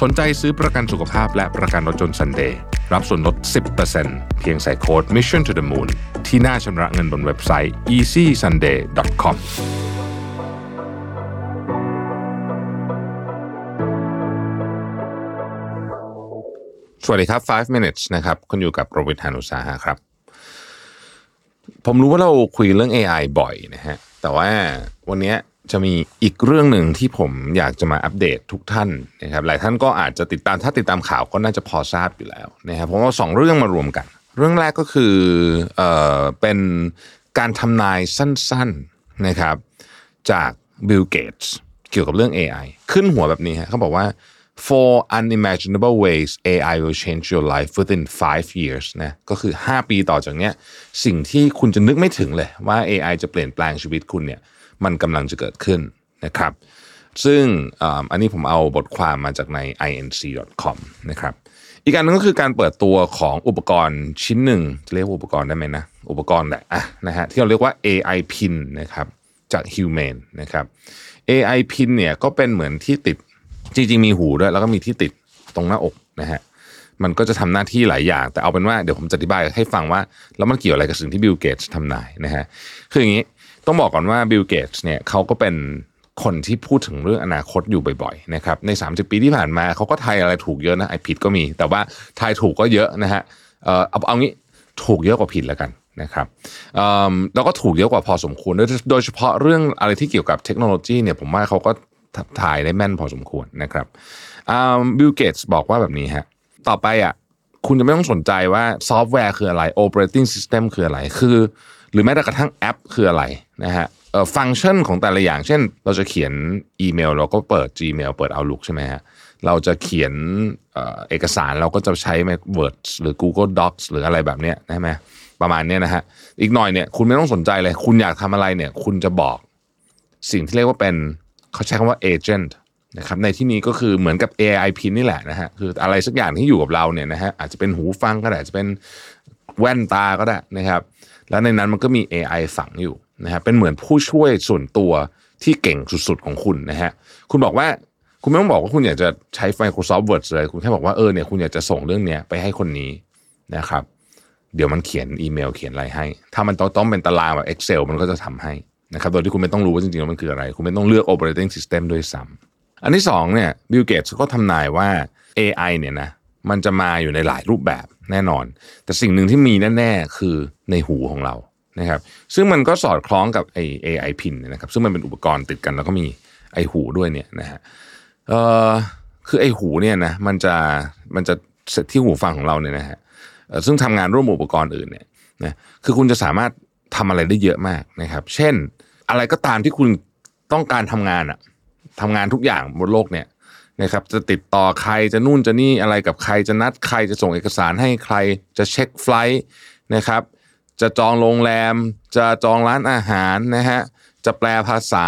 สนใจซื้อประกันสุขภาพและประกันรถยนต์ Sunday รับส่วนลด 10%เพียงใส่โค้ด Mission to the Moon ที่หน้าชำระเงินบนเว็บไซต์ easysunday.com สวัสดีครับ 5 minutes นะครับ คุณอยู่กับโรบิทานุสาหะครับ ผมรู้ว่าเราคุยเรื่อง AI บ่อยนะฮะ แต่ว่าวันนี้ จะมีอีกเรื่องหนึ่งที่ผมอยากจะมาอัปเดตทุกท่านนะครับหลายท่านก็อาจจะติดตามถ้าติดตามข่าวก็น่าจะพอทราบอยู่แล้วนะครับเพราะว่าสองเรื่องมารวมกัน เรื่องแรกก็คือเอ่อเป็นการทำนายสั้นๆนะครับจาก Bill Gates เกี่ยวกับเรื่อง AI ขึ้นหัวแบบนี้ฮะเขาบอกว่า four unimaginable ways AI will change your life within five years นะก็คือ 5 ปีต่อจากเนี้ยสิ่งที่คุณจะนึกไม่ถึงเลยว่า AI จะเปลี่ยนแปลงชีวิตคุณเนี่ย มันกำลังจะเกิดขึ้นนะครับ ซึ่งอันนี้ผมเอาบทความมาจากใน inc.com นะครับอีกอันนึงก็คือการเปิดตัวของอุปกรณ์ชิ้นหนึ่งจะเรียกอุปกรณ์ได้ไหมนะอุปกรณ์แหละอะนะฮะที่เราเรียกว่า AI pin นะครับจาก human นะครับ AI pin เนี่ยก็เป็นเหมือนที่ติดจริงๆมีหูด้วย แล้วก็มีที่ติดตรงหน้าอกนะฮะมันก็จะทำหน้าที่หลายอย่าง แต่เอาเป็นว่าเดี๋ยวผมจะอธิบายให้ฟังว่า แล้วมันเกี่ยวอะไรกับสิ่งที่บิลเกตส์ทำนายนะฮะคืออย่างนี้ ต้องบอกก่อนว่าบิลเกตส์เนี่ยเขาก็เป็นคนที่พูดถึงเรื่องอนาคตอยู่บ่อยๆนะครับใน 30 ปีที่ผ่านมาเขาก็ทายอะไรถูกเยอะนะไอ้ผิดก็มี แต่ว่าทายถูกก็เยอะนะฮะเออเอาเอางี้ถูกเยอะกว่าผิดแล้วกันนะครับเอ่อแล้วก็ถูกเยอะกว่าพอสมควรโดยโดยเฉพาะเรื่องอะไรที่เกี่ยวกับเทคโนโลยีเนี่ยผมว่าเขาก็ทายได้แม่นพอสมควรนะครับบิลเกตส์บอกว่าแบบนี้ฮะต่อไปอะ คุณจะไม่ต้องสนใจว่าซอฟต์แวร์คืออะไร operating system คืออะไร คือ หรือแม้แต่กระทั่งแอปคืออะไรนะฮะเอ่อฟังก์ชันของแต่ละอย่าง เช่น เราจะเขียนอีเมล เราก็เปิด Gmail เปิด Outlook ใช่ไหมฮะเราจะเขียนเอกสารเราก็จะใช้ Word หรือ Google Docs หรืออะไรแบบเนี้ยใช่ไหมประมาณเนี้ยนะฮะอีกหน่อยเนี่ยคุณไม่ต้องสนใจเลย คุณอยากทำอะไรเนี่ย คุณจะบอกสิ่งที่เรียกว่าเป็นเขาใช้คำว่า agent นะครับในที่นี้ก็คือเหมือนกับ AI pin นี่แหละนะฮะคืออะไรสักอย่างที่อยู่กับเราเนี่ยนะฮะอาจจะเป็นหูฟังก็ได้จจะเป็นแว่นตาก็ได้นะครับ แล้วในนั้นมันก็มี AI ฝังอยู่นะฮะเป็นเหมือนผู้ช่วยส่วนตัวที่เก่งสุดๆของคุณนะฮะคุณบอกว่าคุณไม่ต้องบอกว่าคุณอยากจะใช้ Microsoft Word เลย คุณแค่บอกว่าเออเนี่ยคุณอยากจะส่งเรื่องเนี้ยไปให้คนนี้นะครับ เดี๋ยวมันเขียนอีเมลเขียนอะไรให้ ถ้ามันต้องต้องเป็นตารางแบบ Excel มันก็จะทำให้นะครับโดยที่คุณไม่ต้องรู้ว่าจริงๆมันคืออะไร คุณไม่ต้องเลือก operating system ด้วยซ้ำ อันที่สองเนี่ยบิลเกตส์ก็ทำนายว่า AI เนี่ยนะมันจะมาอยู่ในหลายรูปแบบแน่นอน แต่สิ่งหนึ่งที่มีแน่ๆคือในหูของเรานะครับ ซึ่งมันก็สอดคล้องกับไอ AI pin เนี่ยนะครับ ซึ่งมันเป็นอุปกรณ์ติดกันแล้วก็มีไอหูด้วยเนี่ยนะฮะเอ่อคือไอหูเนี่ยนะมันจะมันจะที่หูฟังของเราเนี่ยนะฮะซึ่งทำงานร่วมอุปกรณ์อื่นเนี่ยนะคือคุณจะสามารถทำอะไรได้เยอะมากนะครับ เช่น อะไรก็ตามที่คุณต้องการทำงานอะ ทำงานทุกอย่างบนโลกเนี่ยนะครับจะติดต่อใครจะนู่นจะนี่อะไรกับใครจะนัดใครจะส่งเอกสารให้ใครจะเช็คไฟล์นะครับจะจองโรงแรม จะจองร้านอาหารนะฮะจะแปลภาษา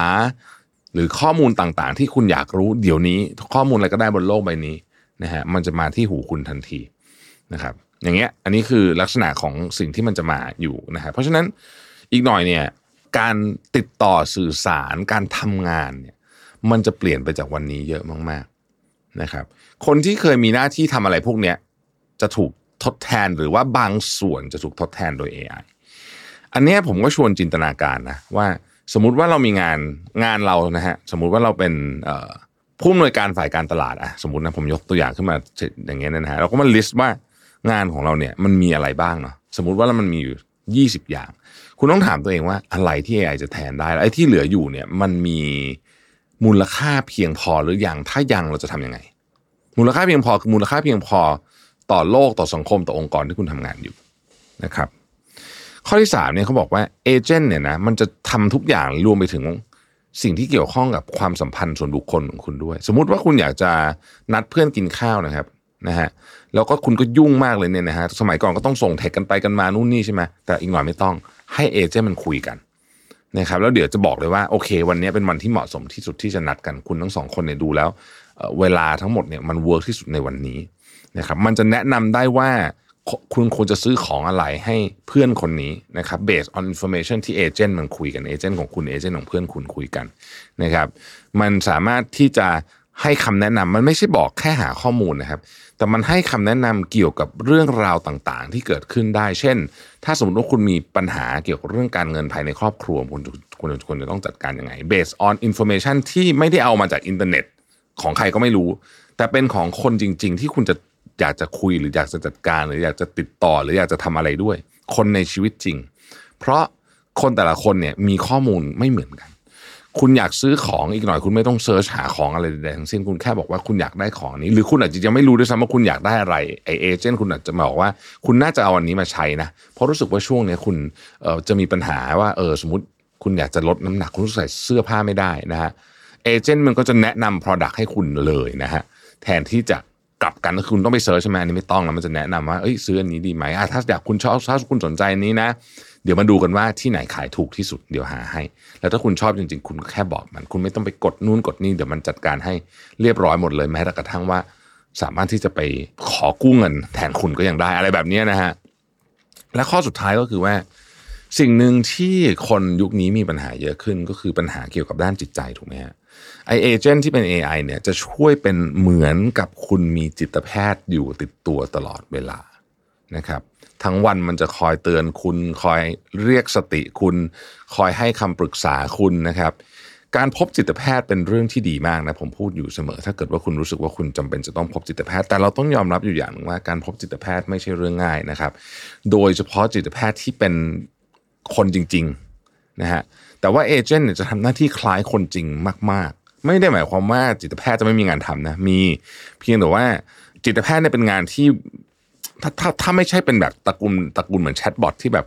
หรือข้อมูลต่างๆ ที่คุณอยากรู้เดี๋ยวนี้ ข้อมูลอะไรก็ได้บนโลกใบนี้นะฮะมันจะมาที่หูคุณทันทีนะครับอย่างเงี้ยอันนี้คือลักษณะของสิ่งที่มันจะมาอยู่นะครับเพราะฉะนั้นอีกหน่อยเนี่ยการติดต่อสื่อสารการทำงานเนี่ย มันจะเปลี่ยนไปจากวันนี้เยอะมากๆนะครับ คนที่เคยมีหน้าที่ทำอะไรพวกเนี้ยจะถูกทดแทนหรือว่าบางส่วนจะถูกทดแทนโดย AI อันนี้ผมก็ชวนจินตนาการนะว่าสมมุติว่าเรามีงานงานเรานะฮะสมมุติว่าเราเป็นผู้อำนวยการฝ่ายการตลาดอะสมมตินะผมยกตัวอย่างขึ้นมาอย่างเงี้ยนะฮะเราก็มาลิสต์ว่างานของเราเนี่ยมันมีอะไรบ้างเนาะสมมติว่ามันมีอยู่20อย่าง คุณต้องถามตัวเองว่าอะไรที่ AI จะแทนได้ไอ้ที่เหลืออยู่เนี่ยมันมี มูลค่าเพียงพอหรือยังถ้ายังเราจะทำยังไง มูลค่าเพียงพอคือมูลค่าเพียงพอต่อโลกต่อสังคมต่อองค์กรที่คุณทำงานอยู่นะครับ ข้อที่สามเนี่ยเขาบอกว่า agent เนี่ยนะมันจะทำทุกอย่างรวมไปถึงสิ่งที่เกี่ยวข้องกับความสัมพันธ์ส่วนบุคคลของคุณด้วย สมมุติว่าคุณอยากจะนัดเพื่อนกินข้าวนะครับนะฮะแล้วก็คุณก็ยุ่งมากเลยเนี่ยนะฮะสมัยก่อนก็ต้องส่งเทคกันไปกันมานู่นนี่ใช่ไหมแต่อีกหน่อยไม่ต้องให้ agent มันคุยกัน นะครับแล้วเดี๋ยวจะบอกเลยว่าโอเค วันนี้เป็นวันที่เหมาะสมที่สุดที่จะนัดกันคุณทั้งสองคนเนี่ยดูแล้วเวลาทั้งหมดเนี่ยมัน work ที่สุดในวันนี้นะครับมันจะแนะนำได้ว่าคุณควรจะซื้อของอะไรให้เพื่อนคนนี้นะครับ based on information ที่ agent มันคุยกัน agent ของคุณ agent ของเพื่อนคุณคุยกันนะครับ มันสามารถที่จะ ให้คำแนะนำมันไม่ใช่บอกแค่หาข้อมูลนะครับ แต่มันให้คำแนะนำเกี่ยวกับเรื่องราวต่างๆ ที่เกิดขึ้นได้ เช่น ถ้าสมมติว่าคุณมีปัญหาเกี่ยวกับเรื่องการเงินภายในครอบครัวคุณคุณคุณจะต้องจัดการยังไง based on information ที่ไม่ได้เอามาจากอินเทอร์เน็ตของใครก็ไม่รู้ แต่เป็นของคนจริง ๆ ที่คุณจะอยากจะคุยหรืออยากจะจัดการ หรืออยากจะติดต่อหรืออยากจะทำอะไรด้วย คนในชีวิตจริง เพราะคนแต่ละคนเนี่ยมีข้อมูลไม่เหมือนกัน คุณอยากซื้อของอีกหน่อย คุณไม่ต้อง search หาของอะไรใดๆทั้งสิ้นคุณแค่บอกว่าคุณอยากได้ของนี้ หรือคุณอาจจะยังไม่รู้ด้วยซ้ำว่าคุณอยากได้อะไร AI agent คุณอาจจะมาบอกว่าคุณน่าจะเอาอันนี้มาใช้นะเพราะรู้สึกว่าช่วงนี้คุณเออจะมีปัญหาว่าเออสมมติคุณอยากจะลดน้ำหนักคุณใส่เสื้อผ้าไม่ได้นะฮะเอเจนต์มันก็จะแนะนำ Product ให้คุณเลยนะฮะแทนที่จะ กลับกันก็คือคุณต้องไปเซิร์ชใช่ไหมอันนี้ไม่ต้องแล้วมันจะแนะนำว่าเอ้ยซื้ออันนี้ดีไหมถ้าอยากคุณชอบถ้าคุณสนใจอันนี้นะ เดี๋ยวมาดูกันว่าที่ไหนขายถูกที่สุดเดี๋ยวหาให้ แล้วถ้าคุณชอบจริง ๆ คุณก็แค่บอกมัน คุณไม่ต้องไปกดนู่นกดนี่เดี๋ยวมันจัดการให้เรียบร้อยหมดเลยแม้กระทั่งว่า สามารถที่จะไปขอกู้เงิน แทนคุณก็ยังได้อะไรแบบนี้นะฮะและข้อสุดท้ายก็คือว่า สิ่งหนึ่งที่คนยุคนี้มีปัญหาเยอะขึ้นก็คือปัญหาเกี่ยวกับด้านจิตใจถูกไหมฮะไอเอเจนที่เป็น AI เนี่ยจะช่วยเป็นเหมือนกับคุณมีจิตแพทย์อยู่ติดตัวตลอดเวลานะครับ ทั้งวันมันจะคอยเตือนคุณ คอยเรียกสติคุณ คอยให้คำปรึกษาคุณนะครับ การพบจิตแพทย์เป็นเรื่องที่ดีมากนะผมพูดอยู่เสมอ ถ้าเกิดว่าคุณรู้สึกว่าคุณจำเป็นจะต้องพบจิตแพทย์ แต่เราต้องยอมรับอยู่อย่างนึงว่าการพบจิตแพทย์ไม่ใช่เรื่องง่ายนะครับ โดยเฉพาะจิตแพทย์ที่เป็น คนจริงๆนะฮะแต่ว่า agent เนี่ยจะทำหน้าที่คล้ายคนจริงมาก ๆ ไม่ได้หมายความว่าจิตแพทย์จะไม่มีงานทำนะมีเพียงแต่ว่าจิตแพทย์เนี่ยเป็นงานที่ถ้าถ้าถ้าไม่ใช่เป็นแบบตระกูลตระกูลเหมือนแชทบอทที่แบบ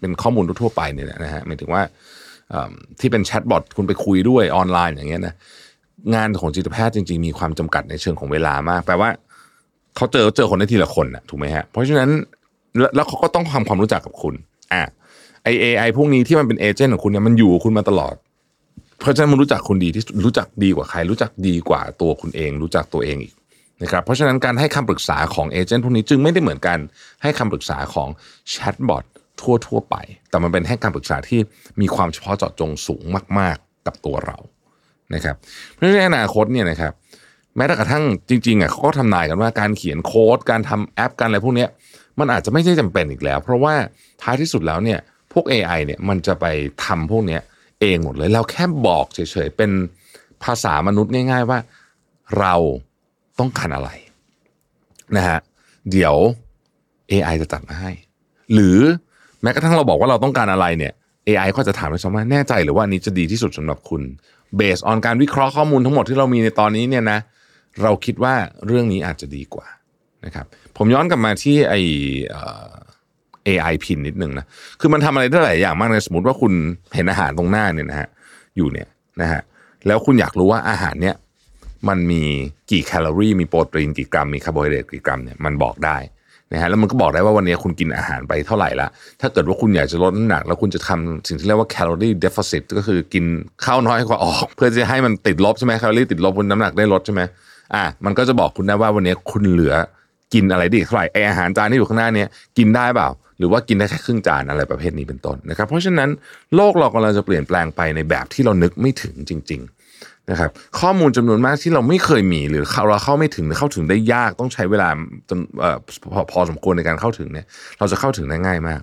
เป็นข้อมูลทั่วไปเนี่ยนะฮะหมายถึงว่าที่เป็นแชทบอทคุณไปคุยด้วยออนไลน์อย่างเงี้ยนะงานของจิตแพทย์จริง ๆ มีความจำกัดในเชิงของเวลามากแปลว่าเขาเจอเจอคนได้ทีละคนนะถูกไหมฮะเพราะฉะนั้นแล้วแล้วเขาก็ต้องทำความรู้จักกับคุณ อะ ไอเอไอพวกนี้ที่มันเป็นเอเจนต์ของคุณเนี่ยมันอยู่คุณมาตลอด เพราะฉะนั้นมันรู้จักคุณดีที่รู้จักดีกว่าใคร รู้จักดีกว่าตัวคุณเอง รู้จักตัวเองอีกนะครับเพราะฉะนั้นการให้คำปรึกษาของเอเจนต์พวกนี้จึงไม่ได้เหมือนกันให้คำปรึกษาของแชทบอททั่วทั่วๆไป แต่มันเป็นให้คำปรึกษาที่มีความเฉพาะเจาะจงสูงมาก ๆ กับตัวเรานะครับ เพราะฉะนั้นอนาคตเนี่ยนะครับแม้แต่กระทั่งจริงๆอะเขาก็ทำนายกันว่าการเขียนโค้ดการทำแอปการอะไรพวกนี้มันอาจจะไม่ใช่จำเป็นอีกแล้ว เพราะว่าท้ายที่สุดแล้วเนี่ย พวก AI เนี่ยมันจะไปทำพวกเนี้ยเองหมดเลย เราแค่บอกเฉยๆ เป็นภาษามนุษย์ง่าย ๆ ว่าเราต้องการอะไรนะฮะเดี๋ยว AI จะจัดมาให้ หรือแม้กระทั่งเราบอกว่าเราต้องการอะไรเนี่ย AI ก็จะถามเราว่าแน่ใจหรือว่านี้จะดีที่สุดสำหรับคุณ based on การวิเคราะห์ข้อมูลทั้งหมดที่เรามีในตอนนี้เนี่ยนะเราคิดว่าเรื่องนี้อาจจะดีกว่านะครับผมย้อนกลับมาที่ไอ AI พินนิดนึงนะคือมันทำอะไรได้หลายอย่างมากเลยสมมติว่าคุณเห็นอาหารตรงหน้าเนี่ยนะฮะอยู่เนี่ยนะฮะแล้วคุณอยากรู้ว่าอาหารเนี่ยมันมีกี่แคลอรี่มีโปรตีนกี่กรัมมีคาร์โบไฮเดรตกี่กรัมเนี่ยมันบอกได้นะฮะแล้วมันก็บอกได้ว่าวันนี้คุณกินอาหารไปเท่าไหร่ละถ้าเกิดว่าคุณอยากจะลดน้ำหนัก แล้วคุณจะทำสิ่งที่เรียกว่าแคลอรี่เดฟ i ซิตก็คือกินข้าวน้อยกว่าออก เพื่อจะให้มันติดลบใช่ไหมแคลอรี่ติดลบคุณน้ำหนักได้ลดใช่ไหมอะมันก็จะบอกคุณได้ว่าวันนี้คุณเหลือกินอะไรดีเท่าไหร่ไออาหารจานที่อยู่ข้างหน้าเนี้กินได้เปล่า หรือว่ากินได้แค่ครึ่งจานอะไรประเภทนี้เป็นต้นนะครับ เพราะฉะนั้นโลกเรากำลังจะเปลี่ยนแปลงไปในแบบที่เรานึกไม่ถึงจริง ๆนะครับ ข้อมูลจำนวนมากที่เราไม่เคยมี หรือเราเข้าไม่ถึงหรือเข้าถึงได้ยากต้องใช้เวลาจนพอพอสมควรในการเข้าถึงเนี่ยเราจะเข้าถึงได้ง่ายมาก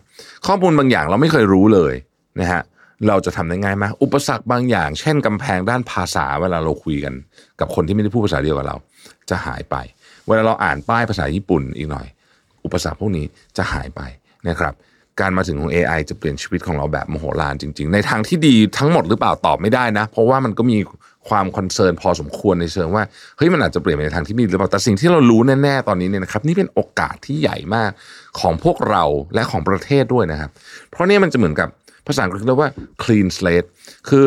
ข้อมูลบางอย่างเราไม่เคยรู้เลยนะฮะเราจะทำได้ง่ายมาก อุปสรรคบางอย่าง เช่นกำแพงด้านภาษาเวลาเราคุยกัน กับคนที่ไม่ได้พูดภาษาเดียวกับเรา จะหายไป เวลาเราอ่านป้ายภาษาญี่ปุ่นอีกหน่อย อุปสรรคพวกนี้จะหายไป นะครับการมาถึงของ AI จะเปลี่ยนชีวิตของเราแบบมโหฬารจริง ๆ ในทางที่ดีทั้งหมดหรือเปล่าตอบไม่ได้นะ เพราะว่ามันก็มีความคอนเซิร์นพอสมควรในเชิงว่าเฮ้ยมันอาจจะเปลี่ยนไปในทางที่ดีหรือเปล่าแต่สิ่งที่เรารู้แน่ๆตอนนี้เนี่ยนะครับนี่เป็นโอกาสที่ใหญ่มากของพวกเราและของประเทศด้วยนะครับ เพราะเนี่ยมันจะเหมือนกับภาษาอังกฤษเรียกว่า clean slate คือ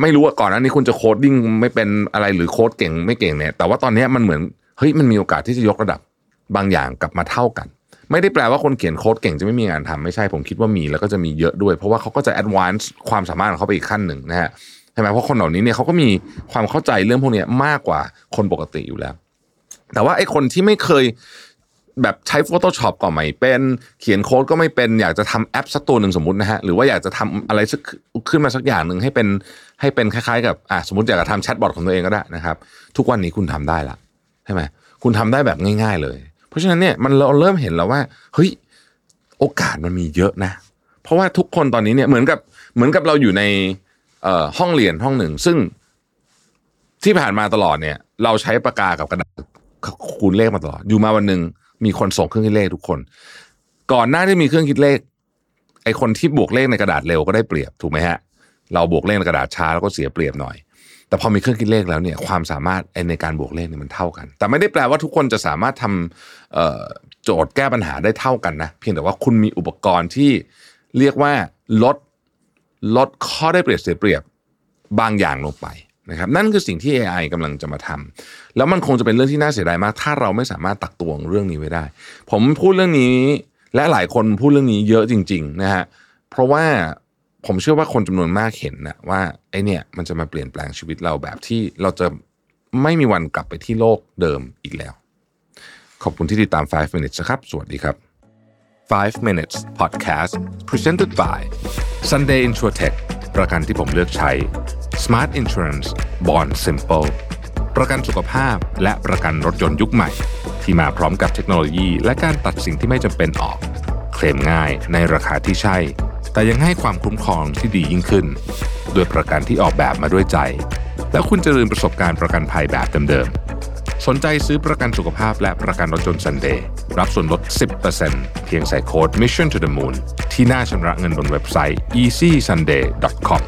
ไม่รู้ว่าก่อนหน้านี้คุณจะโคดดิ้งไม่เป็นอะไรหรือโคดเก่งไม่เก่งเนี่ยแต่ว่าตอนนี้มันเหมือนเฮ้ยมันมีโอกาสที่จะยกระดับบางอย่างกลับมาเท่ากัน ไม่ได้แปลว่าคนเขียนโค้ดเก่งจะไม่มีงานทำไม่ใช่ผมคิดว่ามีแล้วก็จะมีเยอะด้วย เพราะว่าเขาก็จะ advance ความสามารถของเขาไปอีกขั้นหนึ่งนะฮะใช่ไหมเพราะคนเหล่านี้เนี่ยเขาก็มีความเข้าใจเรื่องพวกนี้มากกว่าคนปกติอยู่แล้ว แต่ว่าไอ้คนที่ไม่เคยแบบใช้ Photoshop ก็ไม่เป็น เขียนโค้ดก็ไม่เป็น อยากจะทำแอปสักตัวหนึ่งสมมตินะฮะ หรือว่าอยากจะทำอะไรสักขึ้นมาสักอย่างหนึ่งให้เป็นให้เป็นคล้ายๆ กับอะสมมติอยากจะทำแชทบอทของตัวเองก็ได้นะครับ ทุกวันนี้คุณทำได้ละใช่ไหมคุณทำได้แบบง่าย ๆ เลย เพราะฉะนั้นเนี่ยมันเราเริ่มเห็นแล้วว่าเฮ้ยโอกาสมันมีเยอะนะ เพราะว่าทุกคนตอนนี้เนี่ยเหมือนกับเหมือนกับเราอยู่ในห้องเรียนห้องหนึ่ง ซึ่งที่ผ่านมาตลอดเนี่ย เราใช้ปากกากับกระดาษคูณเลขมาตลอด อยู่มาวันหนึ่งมีคนส่งเครื่องคิดเลขทุกคน ก่อนหน้าที่มีเครื่องคิดเลข ไอคนที่บวกเลขในกระดาษเร็วก็ได้เปรียบถูกไหมฮะ เราบวกเลขในกระดาษช้าแล้วก็เสียเปรียบหน่อย แต่พอมีเครื่องคิดเลขแล้วเนี่ยความสามารถในการบวกเลขเนี่ยมันเท่ากัน แต่ไม่ได้แปลว่าทุกคนจะสามารถทำโจทย์แก้ปัญหาได้เท่ากันนะเพียงแต่ว่าคุณมีอุปกรณ์ที่เรียกว่าลดลดข้อได้เปรียบเสียเปรียบบางอย่างลงไปนะครับนั่นคือสิ่งที่ AI กำลังจะมาทำแล้วมันคงจะเป็นเรื่องที่น่าเสียดายมาก ถ้าเราไม่สามารถตักตวงเรื่องนี้ไว้ได้ ผมพูดเรื่องนี้และหลายคนพูดเรื่องนี้เยอะจริง ๆ นะฮะเพราะว่า ผมเชื่อว่าคนจำนวนมากเห็นนะว่าไอเนี่ยมันจะมาเปลี่ยนแปลงชีวิตเราแบบที่เราจะไม่มีวันกลับไปที่โลกเดิมอีกแล้ว ขอบคุณที่ติดตาม 5 minutes นะครับ สวัสดีครับ 5 minutes podcast presented by Sunday Insurtech ประกันที่ผมเลือกใช้ Smart Insurance Bond Simple ประกันสุขภาพและประกันรถยนต์ยุคใหม่ ที่มาพร้อมกับเทคโนโลยี และการตัดสิ่งที่ไม่จำเป็นออก เคลมง่ายในราคาที่ใช่ แต่ยังให้ความคุ้มครองที่ดียิ่งขึ้นด้วยประกันที่ออกแบบมาด้วยใจ แล้วคุณจะลืมประสบการณ์ประกันภัยแบบเดิมๆ สนใจซื้อประกันสุขภาพและประกันรถยนต์ซันเดย์รับส่วนลด 10%เพียงใส่โค้ด Mission to the Moon ที่หน้าชำระเงินบนเว็บไซต์ easysunday.com